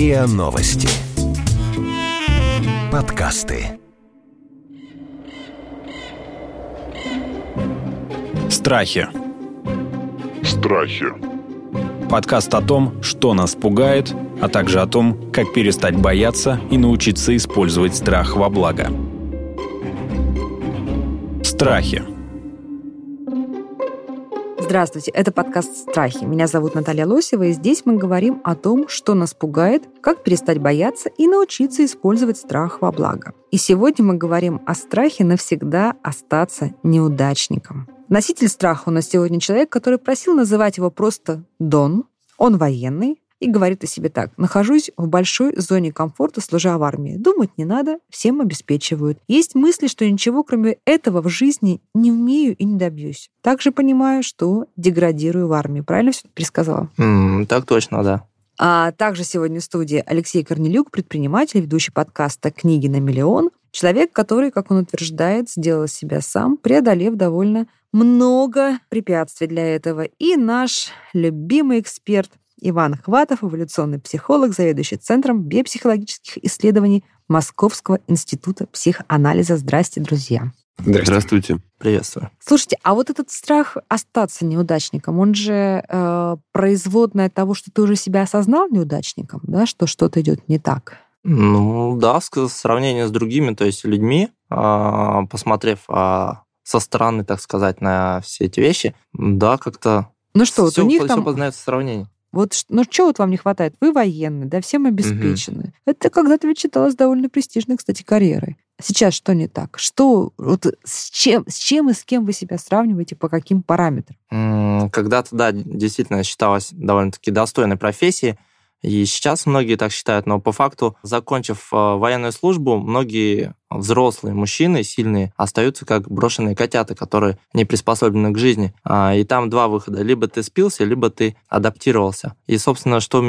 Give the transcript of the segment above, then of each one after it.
РИА Новости. Подкасты. Страхи. Страхи. Подкаст о том, что нас пугает, а также о том, как перестать бояться и научиться использовать страх во благо. Страхи. Здравствуйте, это подкаст «Страхи». Меня зовут Наталья Лосева, и здесь мы говорим о том, что нас пугает, как перестать бояться и научиться использовать страх во благо. И сегодня мы говорим о страхе навсегда остаться неудачником. Носитель страха у нас сегодня человек, который просил называть его просто Дон. Он военный, и говорит о себе так. «Нахожусь в большой зоне комфорта, служа в армии. Думать не надо, всем обеспечивают. Есть мысли, что ничего кроме этого в жизни не умею и не добьюсь. Также понимаю, что деградирую в армии». Правильно все пересказала? Mm, так точно, да. А также сегодня в студии Алексей Корнелюк, предприниматель, ведущий подкаста «Книги на миллион», человек, который, как он утверждает, сделал себя сам, преодолев довольно много препятствий для этого. И наш любимый эксперт Иван Хватов, эволюционный психолог, заведующий Центром биопсихологических исследований Московского института психоанализа. Здрасте, друзья. Здравствуйте. Здравствуйте. Приветствую. Слушайте, а вот этот страх остаться неудачником, он же э, производное того, что ты уже себя осознал неудачником, да, что что-то идет не так. Ну да, в сравнении с другими, то есть людьми, а, посмотрев а, со стороны, так сказать, на все эти вещи, да, как-то ну что, все, вот у них все там познается сравнение. Вот, ну что вот вам не хватает? Вы военный, да, всем обеспечены. Угу. Это когда-то ведь считалось довольно престижной, кстати, карьерой. Сейчас что не так? Что, вот с чем, с чем и с кем вы себя сравниваете, по каким параметрам? Когда-то, да, действительно считалось довольно-таки достойной профессией, и сейчас многие так считают, но по факту, закончив э, военную службу, многие взрослые мужчины сильные остаются как брошенные котята, которые не приспособлены к жизни. А, и там два выхода. Либо ты спился, либо ты адаптировался. И, собственно, что,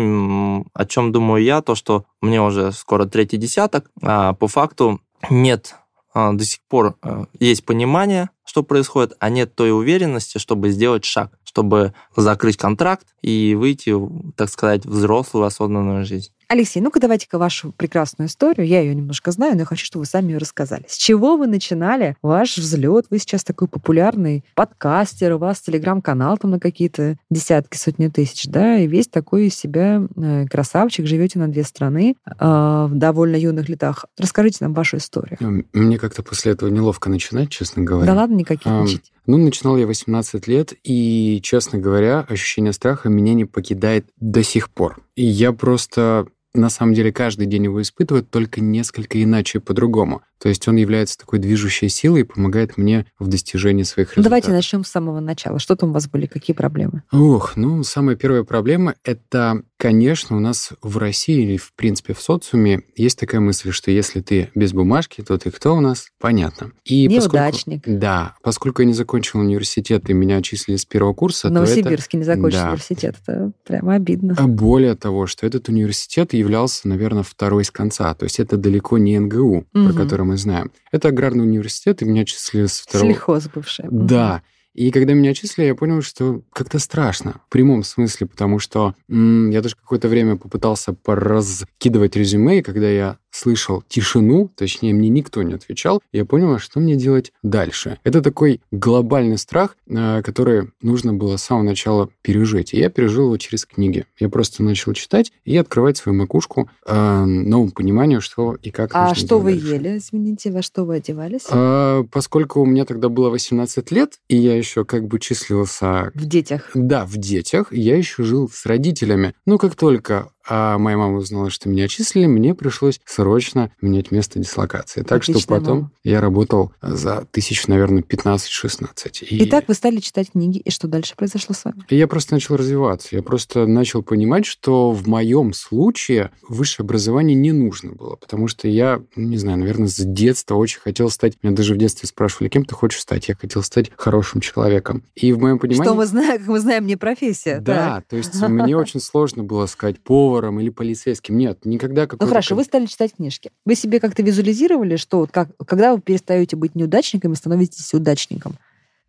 о чем думаю я, то, что мне уже скоро третий десяток, а по факту нет а, до сих пор э, есть понимание, что происходит, а нет той уверенности, чтобы сделать шаг чтобы закрыть контракт и выйти, так сказать, в взрослую осознанную жизнь. Алексей, ну-ка давайте-ка вашу прекрасную историю. Я ее немножко знаю, но я хочу, чтобы вы сами ее рассказали. С чего вы начинали ваш взлет? Вы сейчас такой популярный подкастер, у вас телеграм-канал там на какие-то десятки, сотни тысяч, да, и весь такой из себя э, красавчик, живете на две страны э, в довольно юных летах. Расскажите нам вашу историю. Мне как-то после этого неловко начинать, честно говоря. Да ладно, никаких а, начать. Ну, начинал я 18 лет, и, честно говоря, ощущение страха меня не покидает до сих пор. И я просто на самом деле каждый день его испытывает, только несколько иначе по-другому. То есть он является такой движущей силой и помогает мне в достижении своих результатов. Давайте начнем с самого начала. Что там у вас были, какие проблемы? Ох, ну, самая первая проблема — это, конечно, у нас в России или, в принципе, в социуме есть такая мысль, что если ты без бумажки, то ты кто у нас? Понятно. И Неудачник. Поскольку, да. Поскольку я не закончил университет, и меня отчислили с первого курса, в Новосибирске это, не закончил да. университет. Это прямо обидно. А более того, что этот университет являлся, наверное, второй с конца. То есть это далеко не НГУ, угу. про который мы знаем. Это аграрный университет, и меня отчислили с второго... Сельхоз бывший. Да. И когда меня отчислили, я понял, что как-то страшно. В прямом смысле, потому что м- я даже какое-то время попытался пораскидывать резюме, и когда я слышал тишину, точнее, мне никто не отвечал, я понял, что мне делать дальше. Это такой глобальный страх, э, который нужно было с самого начала пережить. И я пережил его через книги. Я просто начал читать и открывать свою макушку э, новому пониманию, что и как А что вы дальше. ели, извините, во что вы одевались? А, поскольку у меня тогда было 18 лет, и я еще как бы числился... В детях? Да, в детях. Я еще жил с родителями. Но как только а моя мама узнала, что меня отчислили, мне пришлось срочно менять место дислокации. Так Отличная что потом мама. я работал за тысяч, наверное, 15-16. И... Итак, вы стали читать книги, и что дальше произошло с вами? Я просто начал развиваться. Я просто начал понимать, что в моем случае высшее образование не нужно было, потому что я, не знаю, наверное, с детства очень хотел стать... Меня даже в детстве спрашивали, кем ты хочешь стать? Я хотел стать хорошим человеком. И в моем понимании... Что мы знаем, как мы знаем, не профессия. Да, так. то есть мне очень сложно было сказать повар, поваром или полицейским. Нет, никогда какой-то... Ну хорошо, вы стали читать книжки. Вы себе как-то визуализировали, что вот как, когда вы перестаете быть неудачником и становитесь удачником?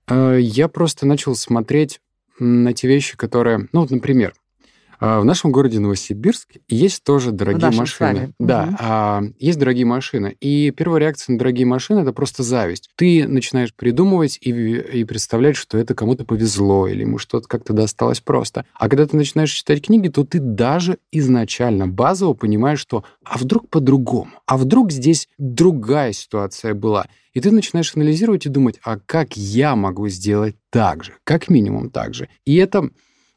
А, я просто начал смотреть на те вещи, которые... Ну вот, например, в нашем городе Новосибирск есть тоже дорогие с машины. Да, а, есть дорогие машины. И первая реакция на дорогие машины это просто зависть. Ты начинаешь придумывать и, и представлять, что это кому-то повезло или ему что-то как-то досталось просто. А когда ты начинаешь читать книги, то ты даже изначально базово понимаешь, что а вдруг по-другому, а вдруг здесь другая ситуация была. И ты начинаешь анализировать и думать, а как я могу сделать так же, как минимум так же. И это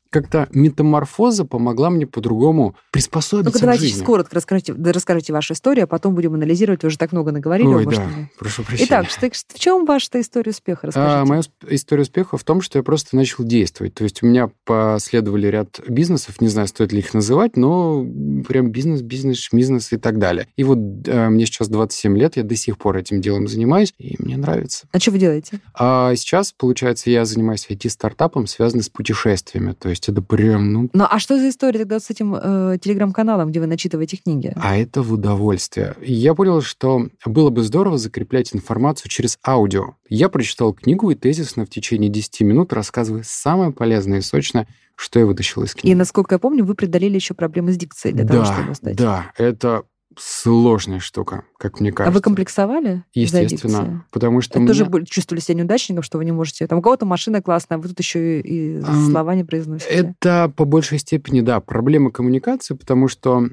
как-то метаморфоза помогла мне по-другому приспособиться Ну-ка, к давайте сейчас коротко расскажите, да, расскажите вашу историю, а потом будем анализировать. Вы уже так много наговорили. Ой, да, мы- прошу прощения. Итак, что- в чем ваша история успеха? Расскажите. А, моя история успеха в том, что я просто начал действовать. То есть у меня последовали ряд бизнесов, не знаю, стоит ли их называть, но прям бизнес, бизнес, бизнес и так далее. И вот э, мне сейчас 27 лет, я до сих пор этим делом занимаюсь, и мне нравится. А что вы делаете? А сейчас, получается, я занимаюсь IT-стартапом, связанным с путешествиями. То есть это прям, ну, Ну, а что за история тогда с этим э, телеграм-каналом, где вы начитываете книги? А это в удовольствие. Я понял, что было бы здорово закреплять информацию через аудио. Я прочитал книгу и тезисно в течение 10 минут рассказываю самое полезное и сочное, что я вытащил из книги. И, насколько я помню, вы преодолели еще проблемы с дикцией для того, да, чтобы стать. да, это сложная штука, как мне А кажется. вы комплексовали? Естественно, потому что Это мне- тоже чувствовали себя неудачником, что вы не можете... Там у кого-то машина классная, а вы тут еще и, и слова не произносите. Это по большей степени, да, проблема коммуникации, потому что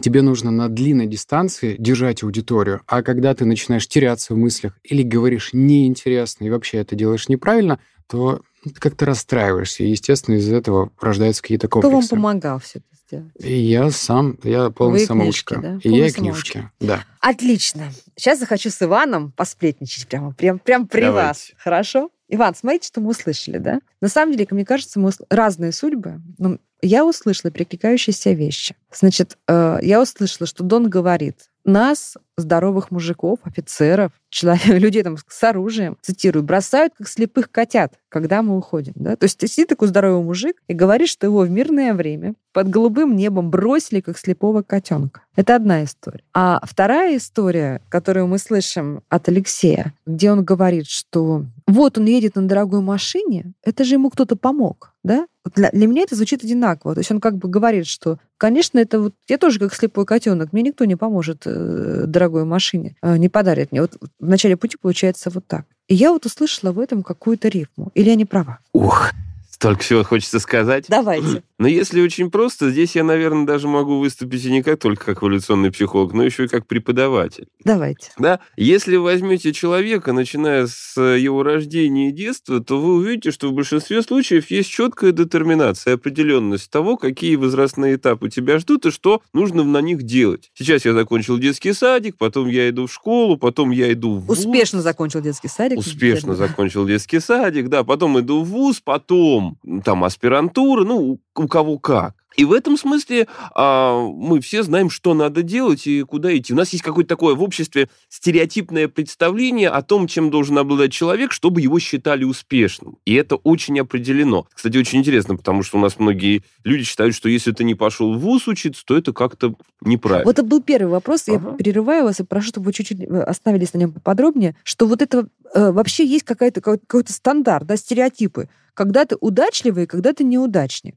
тебе нужно на длинной дистанции держать аудиторию, а когда ты начинаешь теряться в мыслях или говоришь неинтересно и вообще это делаешь неправильно, то ты как-то расстраиваешься, и, естественно, из-за этого рождаются какие-то Кто вам комплексы. помогал все это сделать? И я сам, я полный Вы самоучка. книжки, да? И Полный я и самоучка. книжки, да. Отлично. Сейчас захочу с Иваном посплетничать прямо, прям, прям при Давайте. вас. Хорошо? Иван, смотрите, что мы услышали, да? На самом деле, мне кажется, мы разные судьбы. Но я услышала перекликающиеся вещи. Значит, э, я услышала, что Дон говорит, нас, здоровых мужиков, офицеров, человек, людей там с оружием, цитирую, бросают как слепых котят, когда мы уходим. Да? То есть сидит такой здоровый мужик и говорит, что его в мирное время под голубым небом бросили как слепого котенка. Это одна история. А вторая история, которую мы слышим от Алексея, где он говорит, что вот он едет на дорогой машине, это же ему кто-то помог, да? Для, для меня это звучит одинаково. То есть он как бы говорит, что, конечно, это вот я тоже как слепой котенок, мне никто не поможет э, дорогой машине, э, не подарит мне. Вот в начале пути получается вот так. И я вот услышала в этом какую-то рифму. Или я не права? Ух, столько всего хочется сказать. Давайте. Но если очень просто, здесь я, наверное, даже могу выступить и не как только как эволюционный психолог, но еще и как преподаватель. Давайте. Да? Если возьмете человека, начиная с его рождения и детства, то вы увидите, что в большинстве случаев есть четкая детерминация, определенность того, какие возрастные этапы тебя ждут и что нужно на них делать. Сейчас я закончил детский садик, потом я иду в школу, потом я иду в вуз. Успешно закончил детский садик. Успешно закончил детский садик, да, потом иду в ВУЗ, потом там аспирантура, ну, у кого как. И в этом смысле а, мы все знаем, что надо делать и куда идти. У нас есть какое-то такое в обществе стереотипное представление о том, чем должен обладать человек, чтобы его считали успешным. И это очень определено. Кстати, очень интересно, потому что у нас многие люди считают, что если ты не пошел в ВУЗ учиться, то это как-то неправильно. Вот это был первый вопрос. Я Ага. перерываю вас и прошу, чтобы вы чуть-чуть э, остановились на нем поподробнее, что вот это э, вообще есть какая-то, какой- какой-то стандарт, да, стереотипы. Когда ты удачливый, когда ты неудачник.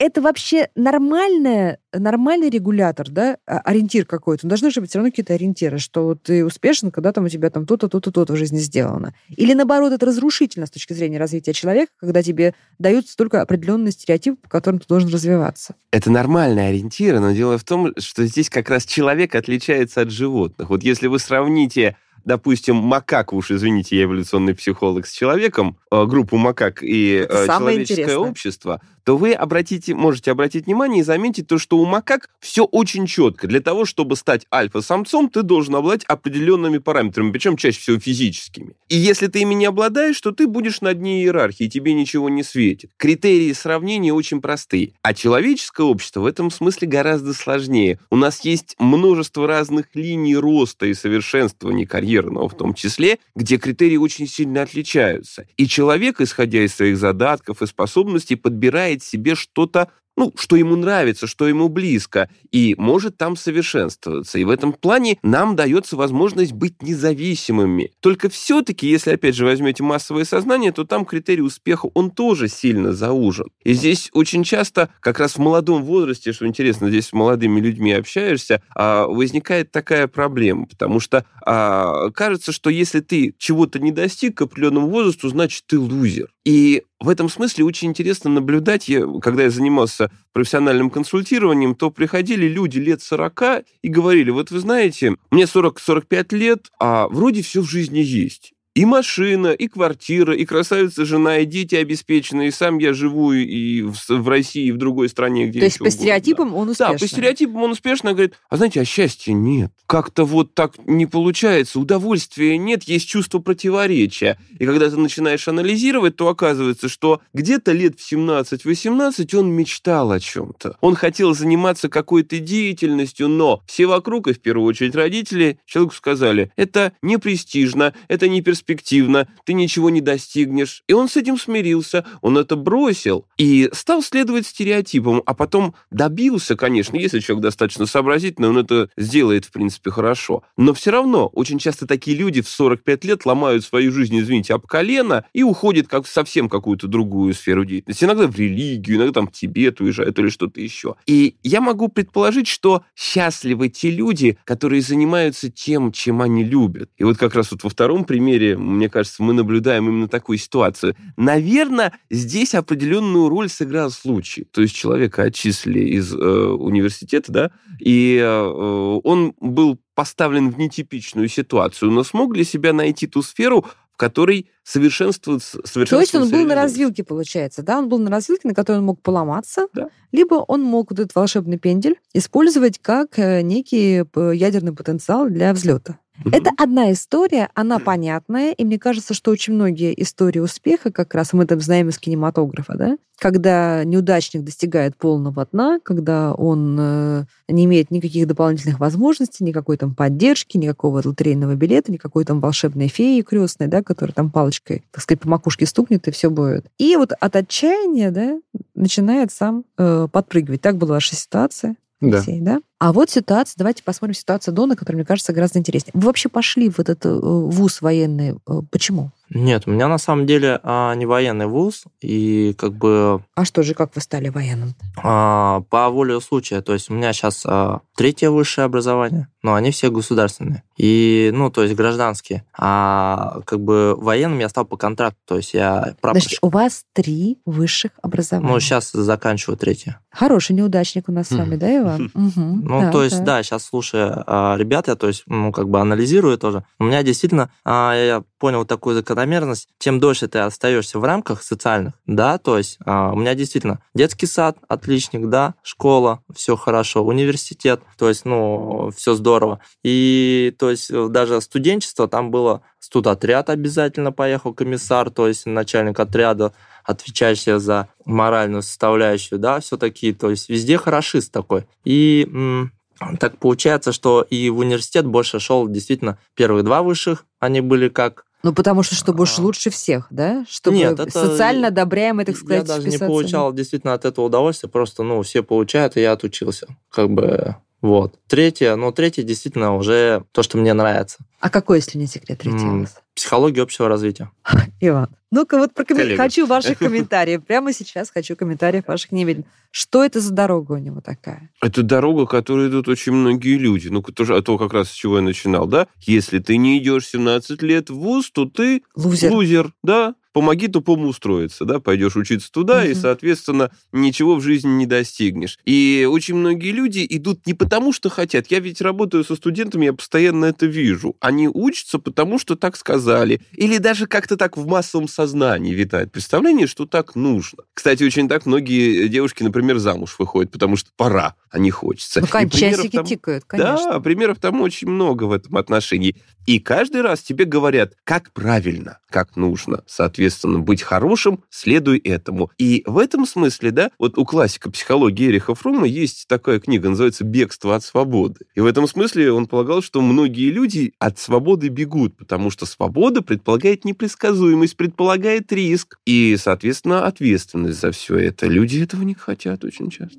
Это вообще нормальная, нормальный регулятор, да, а- ориентир какой-то. Ну, Должны же быть все равно какие-то ориентиры, что вот ты успешен, когда там у тебя там то-то, то-то, то-то в жизни сделано. Или наоборот, это разрушительно с точки зрения развития человека, когда тебе даются только определенные стереотипы, по которым ты должен развиваться. Это нормальные ориентиры, но дело в том, что здесь как раз человек отличается от животных. Вот если вы сравните, допустим, макак, уж извините, я эволюционный психолог, с человеком, э, группу макак и Это э, человеческое интересное. общество, то вы обратите, можете обратить внимание и заметить то, что у макак все очень четко. Для того, чтобы стать альфа-самцом, ты должен обладать определенными параметрами, причем чаще всего физическими. И если ты ими не обладаешь, то ты будешь на дне иерархии, тебе ничего не светит. Критерии сравнения очень простые. А человеческое общество в этом смысле гораздо сложнее. У нас есть множество разных линий роста и совершенствования карьерного в том числе, где критерии очень сильно отличаются. И человек, исходя из своих задатков и способностей, подбирает себе что-то ну, что ему нравится, что ему близко, и может там совершенствоваться. И в этом плане нам дается возможность быть независимыми. Только все-таки, если, опять же, возьмете массовое сознание, то там критерий успеха, он тоже сильно заужен. И здесь очень часто, как раз в молодом возрасте, что интересно, здесь с молодыми людьми общаешься, а, возникает такая проблема, потому что а, кажется, что если ты чего-то не достиг к определенному возрасту, значит, ты лузер. И в этом смысле очень интересно наблюдать. Я, когда я занимался профессиональным консультированием, то приходили люди лет 40 и говорили, вот вы знаете, мне 40-45 лет, а вроде все в жизни есть. И машина, и квартира, и красавица жена, и дети обеспеченные, и сам я живу и в, в России, и в другой стране, где То есть по стереотипам он успешно. Да, по стереотипам он успешно говорит, а знаете, а счастья нет. Как-то вот так не получается, удовольствия нет, есть чувство противоречия. И когда ты начинаешь анализировать, то оказывается, что где-то лет в 17-18 он мечтал о чем-то. Он хотел заниматься какой-то деятельностью, но все вокруг, и в первую очередь родители, человеку сказали, это не престижно, это не перспективно, перспективно, ты ничего не достигнешь. И он с этим смирился, он это бросил и стал следовать стереотипам, а потом добился, конечно, если человек достаточно сообразительный, он это сделает, в принципе, хорошо. Но все равно очень часто такие люди в 45 лет ломают свою жизнь, извините, об колено и уходят как совсем какую-то другую сферу деятельности. Иногда в религию, иногда там в Тибет уезжают или что-то еще. И я могу предположить, что счастливы те люди, которые занимаются тем, чем они любят. И вот как раз вот во втором примере мне кажется, мы наблюдаем именно такую ситуацию. Наверное, здесь определенную роль сыграл случай. То есть человека отчислили из э, университета, да, и э, он был поставлен в нетипичную ситуацию, но смог ли себя найти ту сферу, в которой совершенствуется, совершенствуется То есть он был на развилке, получается, да? Он был на развилке, на которой он мог поломаться, да. либо он мог вот этот волшебный пендель использовать как э, некий ядерный потенциал для взлета. Это одна история, она понятная, и мне кажется, что очень многие истории успеха, как раз мы это знаем из кинематографа, да, когда неудачник достигает полного дна, когда он э, не имеет никаких дополнительных возможностей, никакой там поддержки, никакого лотерейного билета, никакой там волшебной феи крестной, да, которая там палочкой, так сказать, по макушке стукнет, и все будет. И вот от отчаяния, да, начинает сам э, подпрыгивать. Так была ваша ситуация. Да. Алексей, да? А вот ситуация, давайте посмотрим ситуацию Дона, которая, мне кажется, гораздо интереснее. Вы вообще пошли в этот э, вуз военный. Э, почему? Нет, у меня на самом деле а, не военный вуз, и как бы... А что же, как вы стали военным? А, по воле случая. То есть у меня сейчас а, третье высшее образование, но они все государственные. И, ну, то есть гражданские. А как бы военным я стал по контракту, то есть я прапорщик. Значит, у вас три высших образования. Ну, сейчас заканчиваю третье. Хороший неудачник у нас с вами, да, Иван? Ну, да, то есть, да, да сейчас слушая а, ребят, я, то есть, ну, как бы анализирую тоже. У меня действительно, а, я понял такую закономерность, чем дольше ты остаешься в рамках социальных, да, то есть а, у меня действительно детский сад, отличник, да, школа, все хорошо, университет, то есть, ну, все здорово. И, то есть, даже студенчество, там было студотряд обязательно поехал, комиссар, то есть начальник отряда, отвечающий за моральную составляющую, да, все такие, то есть везде хорошист такой. И м- так получается, что и в университет больше шел действительно первых два высших, они были как ну, потому что, чтобы уж а. лучше всех, да? Чтобы Нет, это... социально одобряемый, так сказать, Я даже вписаться. не получал действительно от этого удовольствия, просто, ну, все получают, и я отучился. Как бы, вот. Третье, ну, третье действительно уже то, что мне нравится. А какой, если не секрет, третий вас? Психология общего развития. Иван, ну-ка вот прокоммен... хочу ваших комментариев. Прямо сейчас хочу комментариев ваших немедленно. Что это за дорога у него такая? Это дорога, которой идут очень многие люди. Ну, тоже, а то как раз с чего я начинал, да? Если ты не идешь 17 лет в ВУЗ, то ты лузер, лузер да? Помоги тупому устроиться, да, пойдешь учиться туда, угу. и, соответственно, ничего в жизни не достигнешь. И очень многие люди идут не потому, что хотят. Я ведь работаю со студентами, я постоянно это вижу. Они учатся, потому что так сказали. Или даже как-то так в массовом сознании витает представление, что так нужно. Кстати, очень так многие девушки, например, замуж выходят, потому что пора, а не хочется. Ну, конечно, часики тому... тикают, конечно. Да, примеров там очень много в этом отношении. И каждый раз тебе говорят, как правильно, как нужно, соответственно соответственно, быть хорошим, следуй этому. И в этом смысле, да, вот у классика психологии Эриха Фрома есть такая книга, называется «Бегство от свободы». И в этом смысле он полагал, что многие люди от свободы бегут, потому что свобода предполагает непредсказуемость, предполагает риск и, соответственно, ответственность за все это. Люди этого не хотят очень часто.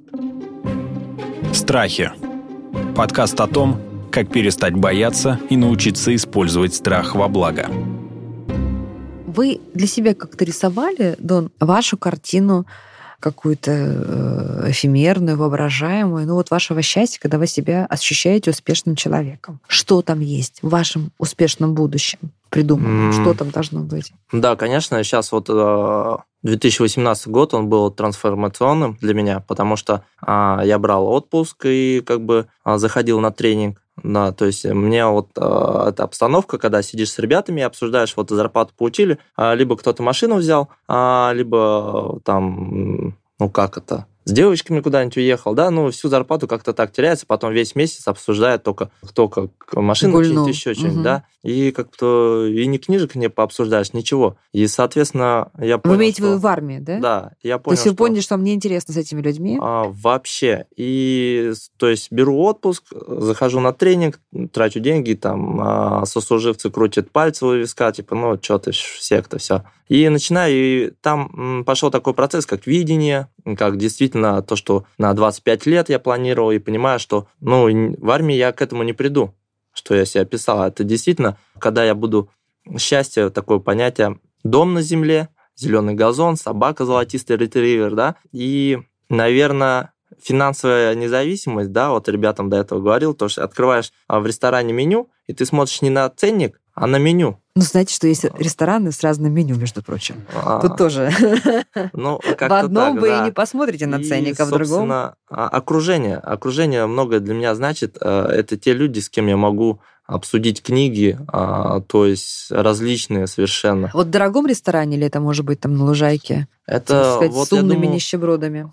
Страхи. Подкаст о том, как перестать бояться и научиться использовать страх во благо. Вы для себя как-то рисовали, Дон, вашу картину какую-то э, эфемерную, воображаемую, ну вот вашего счастья, когда вы себя ощущаете успешным человеком. Что там есть в вашем успешном будущем? Придумано, mm. что там должно быть? Да, конечно, сейчас вот 2018 э, год, он был трансформационным для меня, потому что а, я брал отпуск и как бы а, заходил на тренинг да, то есть мне вот э, эта обстановка, когда сидишь с ребятами и обсуждаешь, вот зарплату получили, э, либо кто-то машину взял, э, либо там, ну как это, с девочками куда-нибудь уехал, да, ну, всю зарплату как-то так теряется, потом весь месяц обсуждает только кто как машину чинит, еще что-нибудь, угу. да, и как-то и ни книжек не пообсуждаешь, ничего. И, соответственно, я понял, Вы имеете что... в в да? Да, я понял, То есть вы поняли, что мне интересно с этими людьми? А, вообще. И, то есть, беру отпуск, захожу на тренинг, трачу деньги, там, а, сослуживцы крутят пальцы у виска, типа, ну, что ты, секта, все. И начинаю, и там пошел такой процесс, как видение, как действительно то, что на 25 лет я планировал, и понимаю, что ну, в армии я к этому не приду, что я себе описал. Это действительно, когда я буду счастье, такое понятие, дом на земле, зеленый газон, собака золотистый ретривер, да, и, наверное, финансовая независимость, да, вот ребятам до этого говорил, то, что открываешь а, в ресторане меню, и ты смотришь не на ценник, а на меню. Ну, знаете, что есть рестораны с разным меню, между прочим. А, Тут тоже. Ну, в одном так, вы да. и не посмотрите на ценник, а в другом... А, окружение. Окружение многое для меня значит. Э, это те люди, с кем я могу обсудить книги, а, то есть различные совершенно. Вот в дорогом ресторане или это может быть там на лужайке? Это сказать, вот, с умными думаю, нищебродами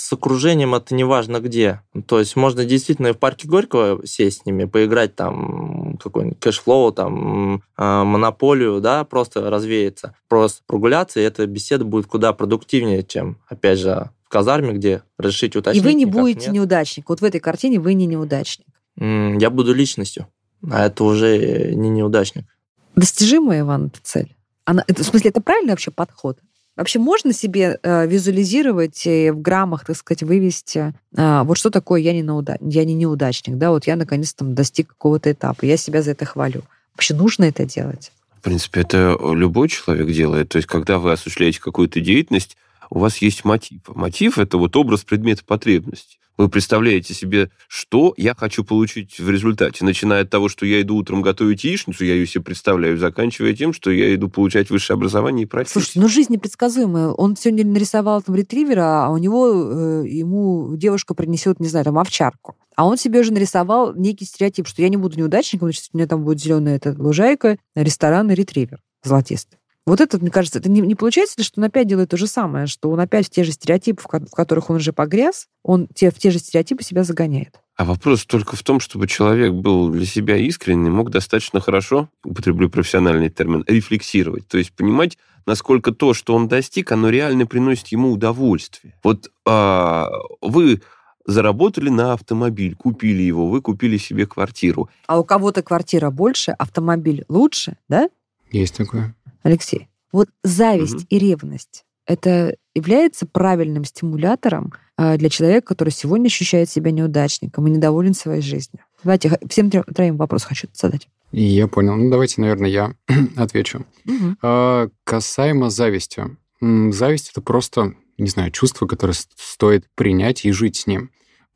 с окружением это не важно где. То есть можно действительно и в парке Горького сесть с ними, поиграть там какой-нибудь Cashflow, там а, монополию, да, просто развеяться, просто прогуляться, и эта беседа будет куда продуктивнее, чем, опять же, в казарме, где решить уточнить. И вы не будете нет. неудачник. Вот в этой картине вы не неудачник. Я буду личностью, а это уже не неудачник. Достижимая, Иван, эта цель? Она, это, в смысле, это правильный вообще подход? Вообще можно себе э, визуализировать и в граммах, так сказать, вывести, э, вот что такое я не, науда... я не неудачник, да, вот я наконец то достиг какого-то этапа, я себя за это хвалю. Вообще нужно это делать? В принципе, это любой человек делает. То есть, когда вы осуществляете какую-то деятельность, у вас есть мотив. Мотив – это вот образ предмета потребности. Вы представляете себе, что я хочу получить в результате, начиная от того, что я иду утром готовить яичницу, я ее себе представляю, заканчивая тем, что я иду получать высшее образование и профессию. Слушайте, ну жизнь непредсказуемая. Он сегодня нарисовал там ретривера, а у него э, ему девушка принесет, не знаю, там овчарку. А он себе уже нарисовал некий стереотип, что я не буду неудачником, значит, у меня там будет зеленая эта лужайка, ресторан и ретривер золотистый. Вот это, мне кажется, это не, не получается ли, что он опять делает то же самое, что он опять в те же стереотипы, в, которых он уже погряз, он те, в те же стереотипы себя загоняет. А вопрос только в том, чтобы человек был для себя искренний, мог достаточно хорошо, употреблю профессиональный термин, рефлексировать. То есть понимать, насколько то, что он достиг, оно реально приносит ему удовольствие. Вот а, вы заработали на автомобиль, купили его, вы купили себе квартиру. А у кого-то квартира больше, автомобиль лучше, да? Есть такое. Алексей, вот зависть угу. и ревность это является правильным стимулятором а, для человека, который сегодня ощущает себя неудачником и недоволен своей жизнью. Давайте всем троим вопрос хочу задать. Я понял. Ну, давайте, наверное, я отвечу. Угу. А, касаемо зависти. Зависть — это просто, не знаю, чувство, которое стоит принять и жить с ним.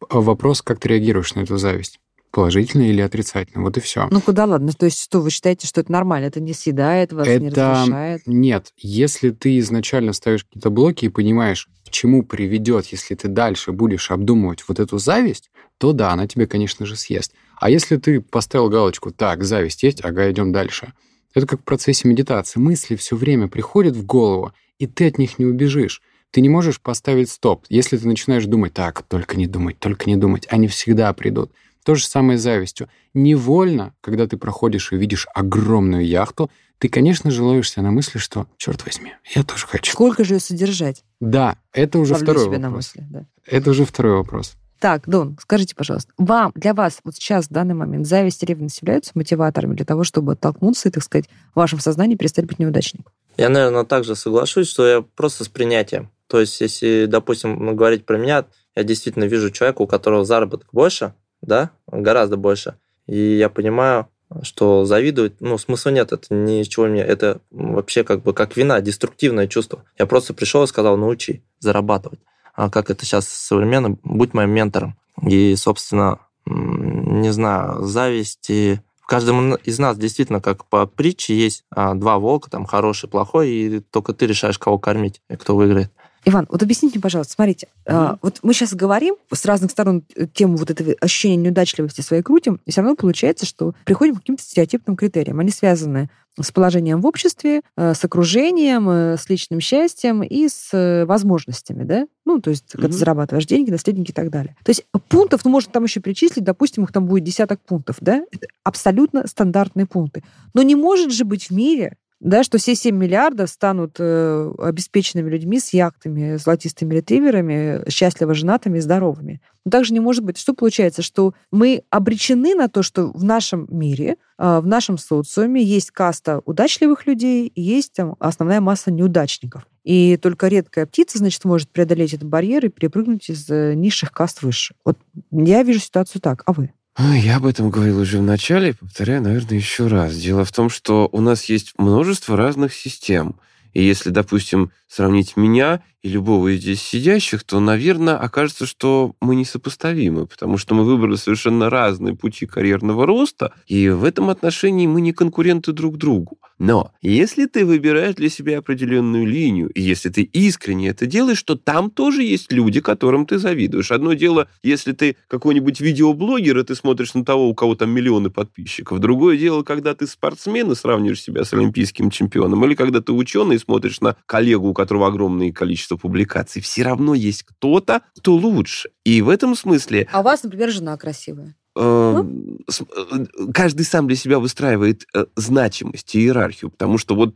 Вопрос, как ты реагируешь на эту зависть положительно или отрицательно. Вот и все. Ну куда ладно? То есть что, вы считаете, что это нормально? Это не съедает вас, это... не разрушает? Нет. Если ты изначально ставишь какие-то блоки и понимаешь, к чему приведет, если ты дальше будешь обдумывать вот эту зависть, то да, она тебе, конечно же, съест. А если ты поставил галочку, так, зависть есть, ага, идем дальше. Это как в процессе медитации. Мысли все время приходят в голову, и ты от них не убежишь. Ты не можешь поставить стоп. Если ты начинаешь думать, так, только не думать, только не думать, они всегда придут. То же самое с завистью. Невольно, когда ты проходишь и видишь огромную яхту, ты, конечно же, ловишься на мысли, что, черт возьми, я тоже хочу. Сколько же ее содержать? Да, это уже Ловлю второй себя на вопрос. мысли, да. Это уже второй вопрос. Так, Дон, скажите, пожалуйста, вам, для вас вот сейчас, в данный момент, зависть и ревность являются мотиваторами для того, чтобы оттолкнуться и, так сказать, в вашем сознании перестать быть неудачником? Я, наверное, также соглашусь, что я просто с принятием. То есть, если, допустим, ну, говорить про меня, я действительно вижу человека, у которого заработок больше, да, гораздо больше. И я понимаю, что завидовать, ну, смысла нет, это ничего мне, это вообще как бы как вина, деструктивное чувство. Я просто пришел и сказал, научи зарабатывать. А как это сейчас современно, будь моим ментором. И, собственно, не знаю, зависть и в каждом из нас действительно, как по притче, есть а, два волка, там хороший, плохой, и только ты решаешь, кого кормить и кто выиграет. Иван, вот объясните мне, пожалуйста, смотрите, а, вот мы сейчас говорим с разных сторон тему вот этого ощущения неудачливости своей крутим, и все равно получается, что приходим к каким-то стереотипным критериям. Они связаны с положением в обществе, э, с окружением, э, с личным счастьем и с возможностями, да? Ну, то есть, когда ты Мгм. зарабатываешь деньги, наследники и так далее. То есть пунктов, ну, можно там еще перечислить, допустим, их там будет десяток пунктов, да? Это абсолютно стандартные пункты. Но не может же быть в мире да, что все 7 миллиардов станут э, обеспеченными людьми с яхтами, золотистыми ретриверами, счастливо женатыми и здоровыми. Но также не может быть. Что получается? Что мы обречены на то, что в нашем мире, э, в нашем социуме есть каста удачливых людей есть там основная масса неудачников. И только редкая птица, значит, может преодолеть этот барьер и перепрыгнуть из э, низших каст выше. Вот я вижу ситуацию так. А вы? Я об этом говорил уже в начале, повторяю, наверное, еще раз. Дело в том, что у нас есть множество разных систем. И если, допустим, сравнить меня и любого из здесь сидящих, то, наверное, окажется, что мы несопоставимы, потому что мы выбрали совершенно разные пути карьерного роста, и в этом отношении мы не конкуренты друг другу. Но если ты выбираешь для себя определенную линию, и если ты искренне это делаешь, то там тоже есть люди, которым ты завидуешь. Одно дело, если ты какой-нибудь видеоблогер, и ты смотришь на того, у кого там миллионы подписчиков. Другое дело, когда ты спортсмен и сравниваешь себя с олимпийским чемпионом, или когда ты ученый и смотришь на коллегу, у которого огромное количество публикаций. Все равно есть кто-то, кто лучше. И в этом смысле А у вас, например, жена красивая. Э, с- э, каждый сам для себя выстраивает э, значимость и иерархию, потому что вот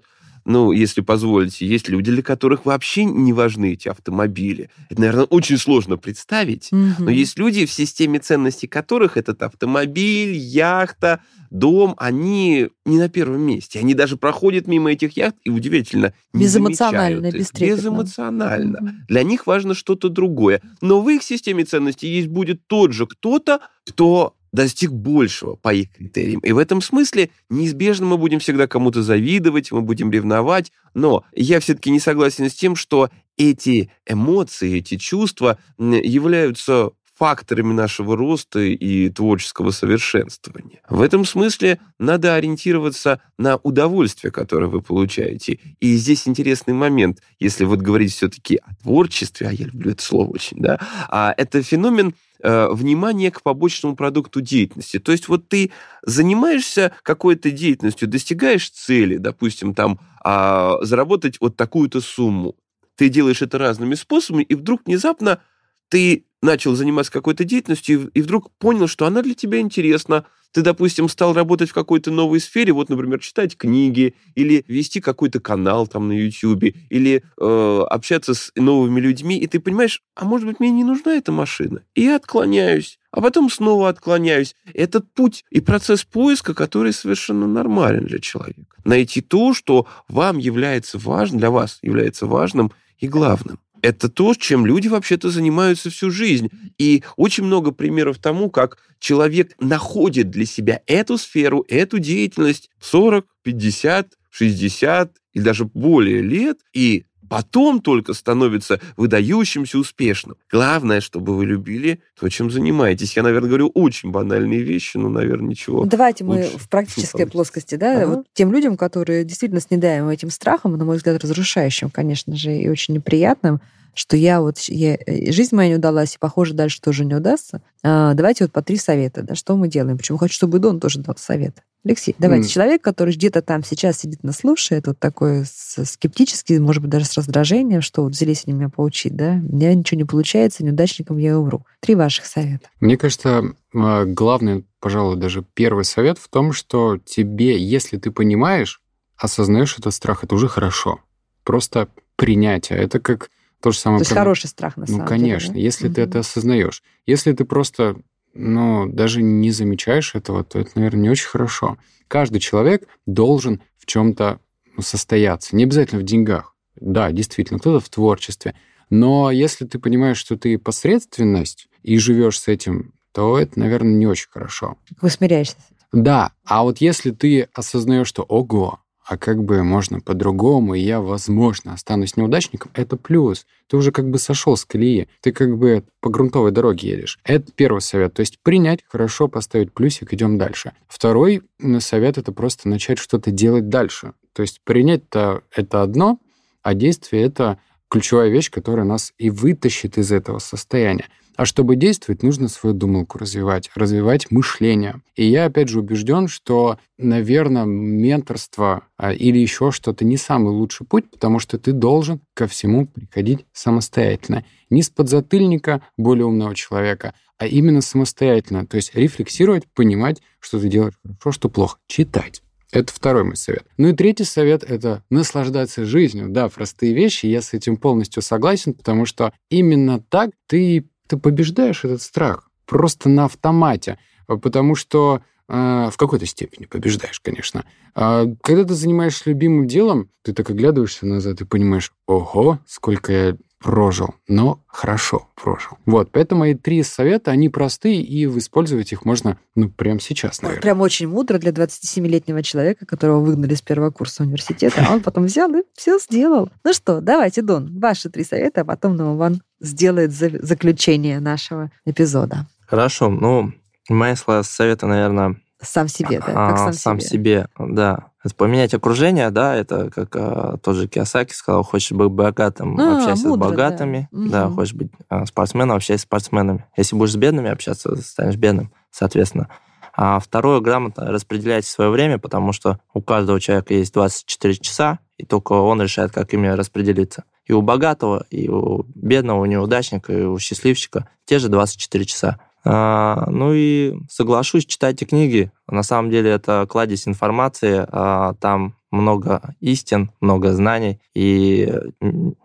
ну, если позволите, есть люди, для которых вообще не важны эти автомобили. Это, наверное, очень сложно представить. Но есть люди, в системе ценностей которых этот автомобиль, яхта, дом, они не на первом месте. Они даже проходят мимо этих яхт и удивительно не Безэмоционально, бестрепетно. Безэмоционально. Мгм. Для них важно что-то другое. Но в их системе ценностей есть будет тот же кто-то, кто достиг большего по их критериям. И в этом смысле неизбежно мы будем всегда кому-то завидовать, мы будем ревновать. Но я все-таки не согласен с тем, что эти эмоции, эти чувства являются факторами нашего роста и творческого совершенствования. В этом смысле надо ориентироваться на удовольствие, которое вы получаете. И здесь интересный момент, если вот говорить все-таки о творчестве, а я люблю это слово очень, да, а это феномен э, внимания к побочному продукту деятельности. То есть вот ты занимаешься какой-то деятельностью, достигаешь цели, допустим, там а, заработать вот такую-то сумму. Ты делаешь это разными способами, и вдруг внезапно ты начал заниматься какой-то деятельностью и, вдруг понял, что она для тебя интересна. Ты, допустим, стал работать в какой-то новой сфере, вот, например, читать книги или вести какой-то канал там на YouTube, или э, общаться с новыми людьми, и ты понимаешь, а может быть, мне не нужна эта машина. И я отклоняюсь, а потом снова отклоняюсь. Этот путь и процесс поиска, который совершенно нормален для человека. Найти то, что вам является важным, для вас является важным и главным. Это то, чем люди вообще-то занимаются всю жизнь. И очень много примеров тому, как человек находит для себя эту сферу, эту деятельность 40, 50, 60 и даже более лет, и потом только становится выдающимся успешным. Главное, чтобы вы любили то, чем занимаетесь. Я, наверное, говорю очень банальные вещи, но, наверное, ничего. Давайте мы в практической плоскости, да, Ага. вот тем людям, которые действительно с недаемым этим страхом, на мой взгляд, разрушающим, конечно же, и очень неприятным, что я вот, я, э, жизнь моя не удалась, и, похоже, дальше тоже не удастся. А, давайте вот по три совета, да, что мы делаем. Почему хочу, чтобы Дон тоже дал совет. Алексей, давайте. Mm. Человек, который где-то там сейчас сидит, нас слушает, вот такой скептический, может быть, даже с раздражением, что вот взялись они меня поучить, да, у меня ничего не получается, неудачником я умру. Три ваших совета. Мне кажется, а, главный, пожалуй, даже первый совет в том, что тебе, если ты понимаешь, осознаешь этот страх, это уже хорошо. Просто принятие. Это как то же самое. То есть про... хороший страх, на ну, самом конечно, деле. Ну, конечно, если угу. ты это осознаешь. Если ты просто но даже не замечаешь этого, то это, наверное, не очень хорошо. Каждый человек должен в чем-то ну, состояться. Не обязательно в деньгах. Да, действительно, кто-то в творчестве. Но если ты понимаешь, что ты посредственность и живешь с этим, то это, наверное, не очень хорошо. Вы смиряешься Да, а вот если ты осознаешь, что ого, а как бы можно по-другому, и я, возможно, останусь неудачником, это плюс. Ты уже как бы сошел с колеи, ты как бы по грунтовой дороге едешь. Это первый совет, то есть принять, хорошо поставить плюсик, идем дальше. Второй совет — это просто начать что-то делать дальше. То есть принять-то это одно, а действие — это ключевая вещь, которая нас и вытащит из этого состояния. А чтобы действовать, нужно свою думалку развивать, развивать мышление. И я, опять же, убежден, что, наверное, менторство а, или еще что-то не самый лучший путь, потому что ты должен ко всему приходить самостоятельно. Не с подзатыльника более умного человека, а именно самостоятельно. То есть рефлексировать, понимать, что ты делаешь хорошо, что плохо. Читать. Это второй мой совет. Ну и третий совет — это наслаждаться жизнью. Да, простые вещи, я с этим полностью согласен, потому что именно так ты ты побеждаешь этот страх просто на автомате, потому что э, в какой-то степени побеждаешь, конечно. А когда ты занимаешься любимым делом, ты так оглядываешься назад и понимаешь, ого, сколько я прожил, но хорошо прожил. Вот, поэтому мои три совета, они простые, и использовать их можно, ну, прямо сейчас, наверное. Прям очень мудро для 27-летнего человека, которого выгнали с первого курса университета, а он потом взял и все сделал. Ну что, давайте, Дон, ваши три совета, а потом Новован сделает заключение нашего эпизода. Хорошо, ну, мои советы, наверное, сам себе, да? Как сам, сам себе. себе, да. Это поменять окружение, да, это как а, тот же Киосаки сказал, хочешь быть богатым, а, общайся мудро, с богатыми, да, да хочешь быть а, спортсменом, общайся с спортсменами. Если будешь с бедными общаться, станешь бедным, соответственно. А второе, грамотно распределяйте свое время, потому что у каждого человека есть 24 часа, и только он решает, как ими распределиться. И у богатого, и у бедного, у неудачника, и у счастливчика те же 24 часа. А, ну и соглашусь, читайте книги. На самом деле это кладезь информации, а, там много истин, много знаний, и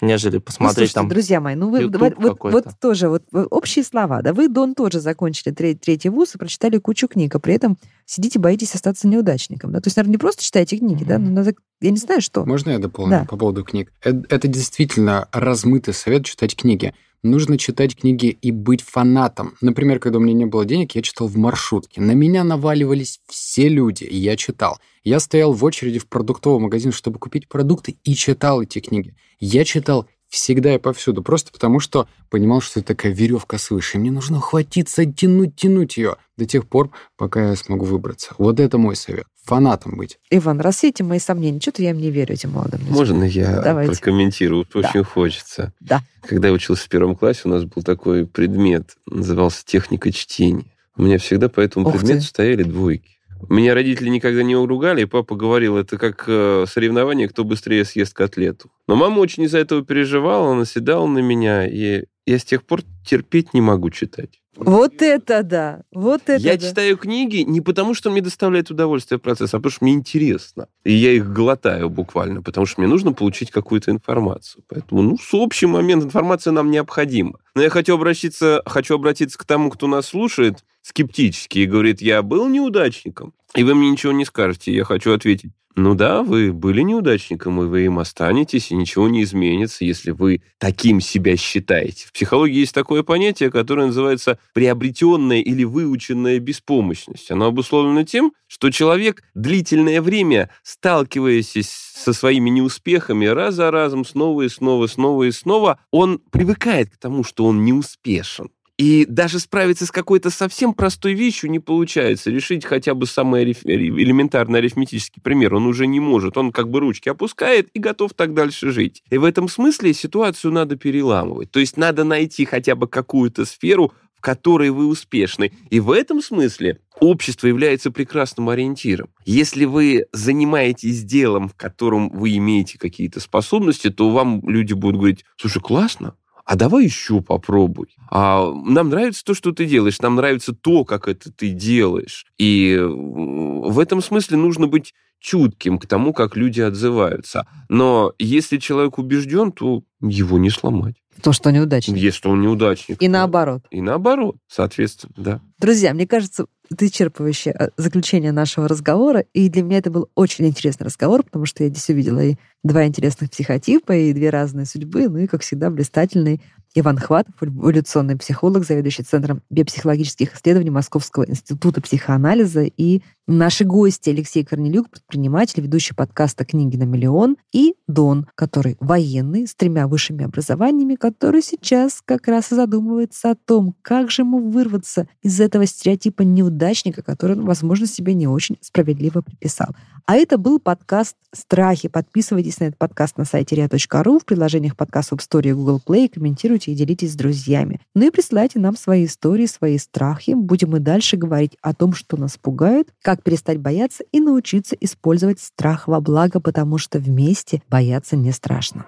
нежели посмотреть ну, слушайте, там... друзья мои, ну вы вот, вот, вот тоже, вот общие слова, да, вы, Дон, тоже закончили третий, третий вуз и прочитали кучу книг, а при этом сидите, боитесь остаться неудачником, да, то есть, наверное, не просто читаете книги, mm-hmm. да, но надо, я не знаю, что. Можно я дополню да. по поводу книг? Это, это действительно размытый совет читать книги нужно читать книги и быть фанатом. Например, когда у меня не было денег, я читал в маршрутке. На меня наваливались все люди, и я читал. Я стоял в очереди в продуктовый магазин, чтобы купить продукты, и читал эти книги. Я читал всегда и повсюду, просто потому что понимал, что это такая веревка свыше. И мне нужно ухватиться, тянуть, тянуть ее до тех пор, пока я смогу выбраться. Вот это мой совет. Фанатом быть. Иван, рассейте мои сомнения. Что-то я им не верю этим молодым людям. Можно я Давайте. прокомментирую? Да. Очень хочется. Да. Когда я учился в первом классе, у нас был такой предмет, назывался техника чтения. У меня всегда по этому Ух предмету ты. стояли двойки. Меня родители никогда не уругали, и папа говорил, это как э, соревнование, кто быстрее съест котлету. Но мама очень из-за этого переживала, наседала на меня, и я с тех пор терпеть не могу читать. Вот это да, вот это Я да. читаю книги не потому, что мне доставляет удовольствие процесс, а потому что мне интересно. И я их глотаю буквально, потому что мне нужно получить какую-то информацию. Поэтому, ну, с общий момент информация нам необходима. Но я хочу обратиться, хочу обратиться к тому, кто нас слушает скептически и говорит, я был неудачником, и вы мне ничего не скажете. Я хочу ответить, ну да, вы были неудачником, и вы им останетесь, и ничего не изменится, если вы таким себя считаете. В психологии есть такое понятие, которое называется приобретенная или выученная беспомощность. Оно обусловлено тем, что человек длительное время, сталкиваясь со своими неуспехами раз за разом, снова и снова, снова и снова, он привыкает к тому, что он неуспешен. И даже справиться с какой-то совсем простой вещью не получается. Решить хотя бы самый ариф... элементарный арифметический пример он уже не может. Он как бы ручки опускает и готов так дальше жить. И в этом смысле ситуацию надо переламывать. То есть надо найти хотя бы какую-то сферу, в которой вы успешны. И в этом смысле общество является прекрасным ориентиром. Если вы занимаетесь делом, в котором вы имеете какие-то способности, то вам люди будут говорить, слушай, классно, а давай еще попробуй. А нам нравится то, что ты делаешь, нам нравится то, как это ты делаешь. И в этом смысле нужно быть чутким к тому, как люди отзываются. Но если человек убежден, то его не сломать. То, что он неудачник. Если он неудачник. И наоборот. И наоборот, соответственно, да. Друзья, мне кажется, это исчерпывающее э, заключение нашего разговора. И для меня это был очень интересный разговор, потому что я здесь увидела и два интересных психотипа, и две разные судьбы, ну и, как всегда, блистательный Иван Хватов, эволюционный психолог, заведующий Центром биопсихологических исследований Московского института психоанализа, и наши гости Алексей Корнелюк, предприниматель, ведущий подкаста «Книги на миллион», и Дон, который военный, с тремя высшими образованиями, который сейчас как раз и задумывается о том, как же ему вырваться из этого стереотипа неудачника, который возможно, себе не очень справедливо приписал. А это был подкаст «Страхи». Подписывайтесь на этот подкаст на сайте ria.ru, в приложениях подкаст App Store Google Play, комментируйте и делитесь с друзьями. Ну и присылайте нам свои истории, свои страхи. Будем и дальше говорить о том, что нас пугает, как перестать бояться и научиться использовать страх во благо, потому что вместе бояться не страшно.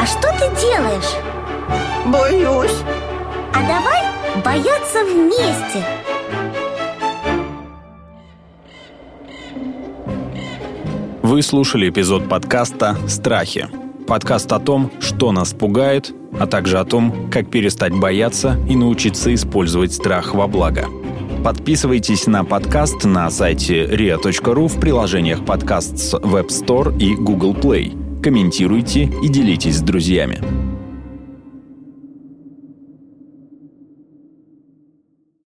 А что ты делаешь? Боюсь. А давай бояться вместе. Вы слушали эпизод подкаста «Страхи». Подкаст о том, что нас пугает, а также о том, как перестать бояться и научиться использовать страх во благо. Подписывайтесь на подкаст на сайте ria.ru в приложениях подкаст с Web Store и Google Play. Комментируйте и делитесь с друзьями.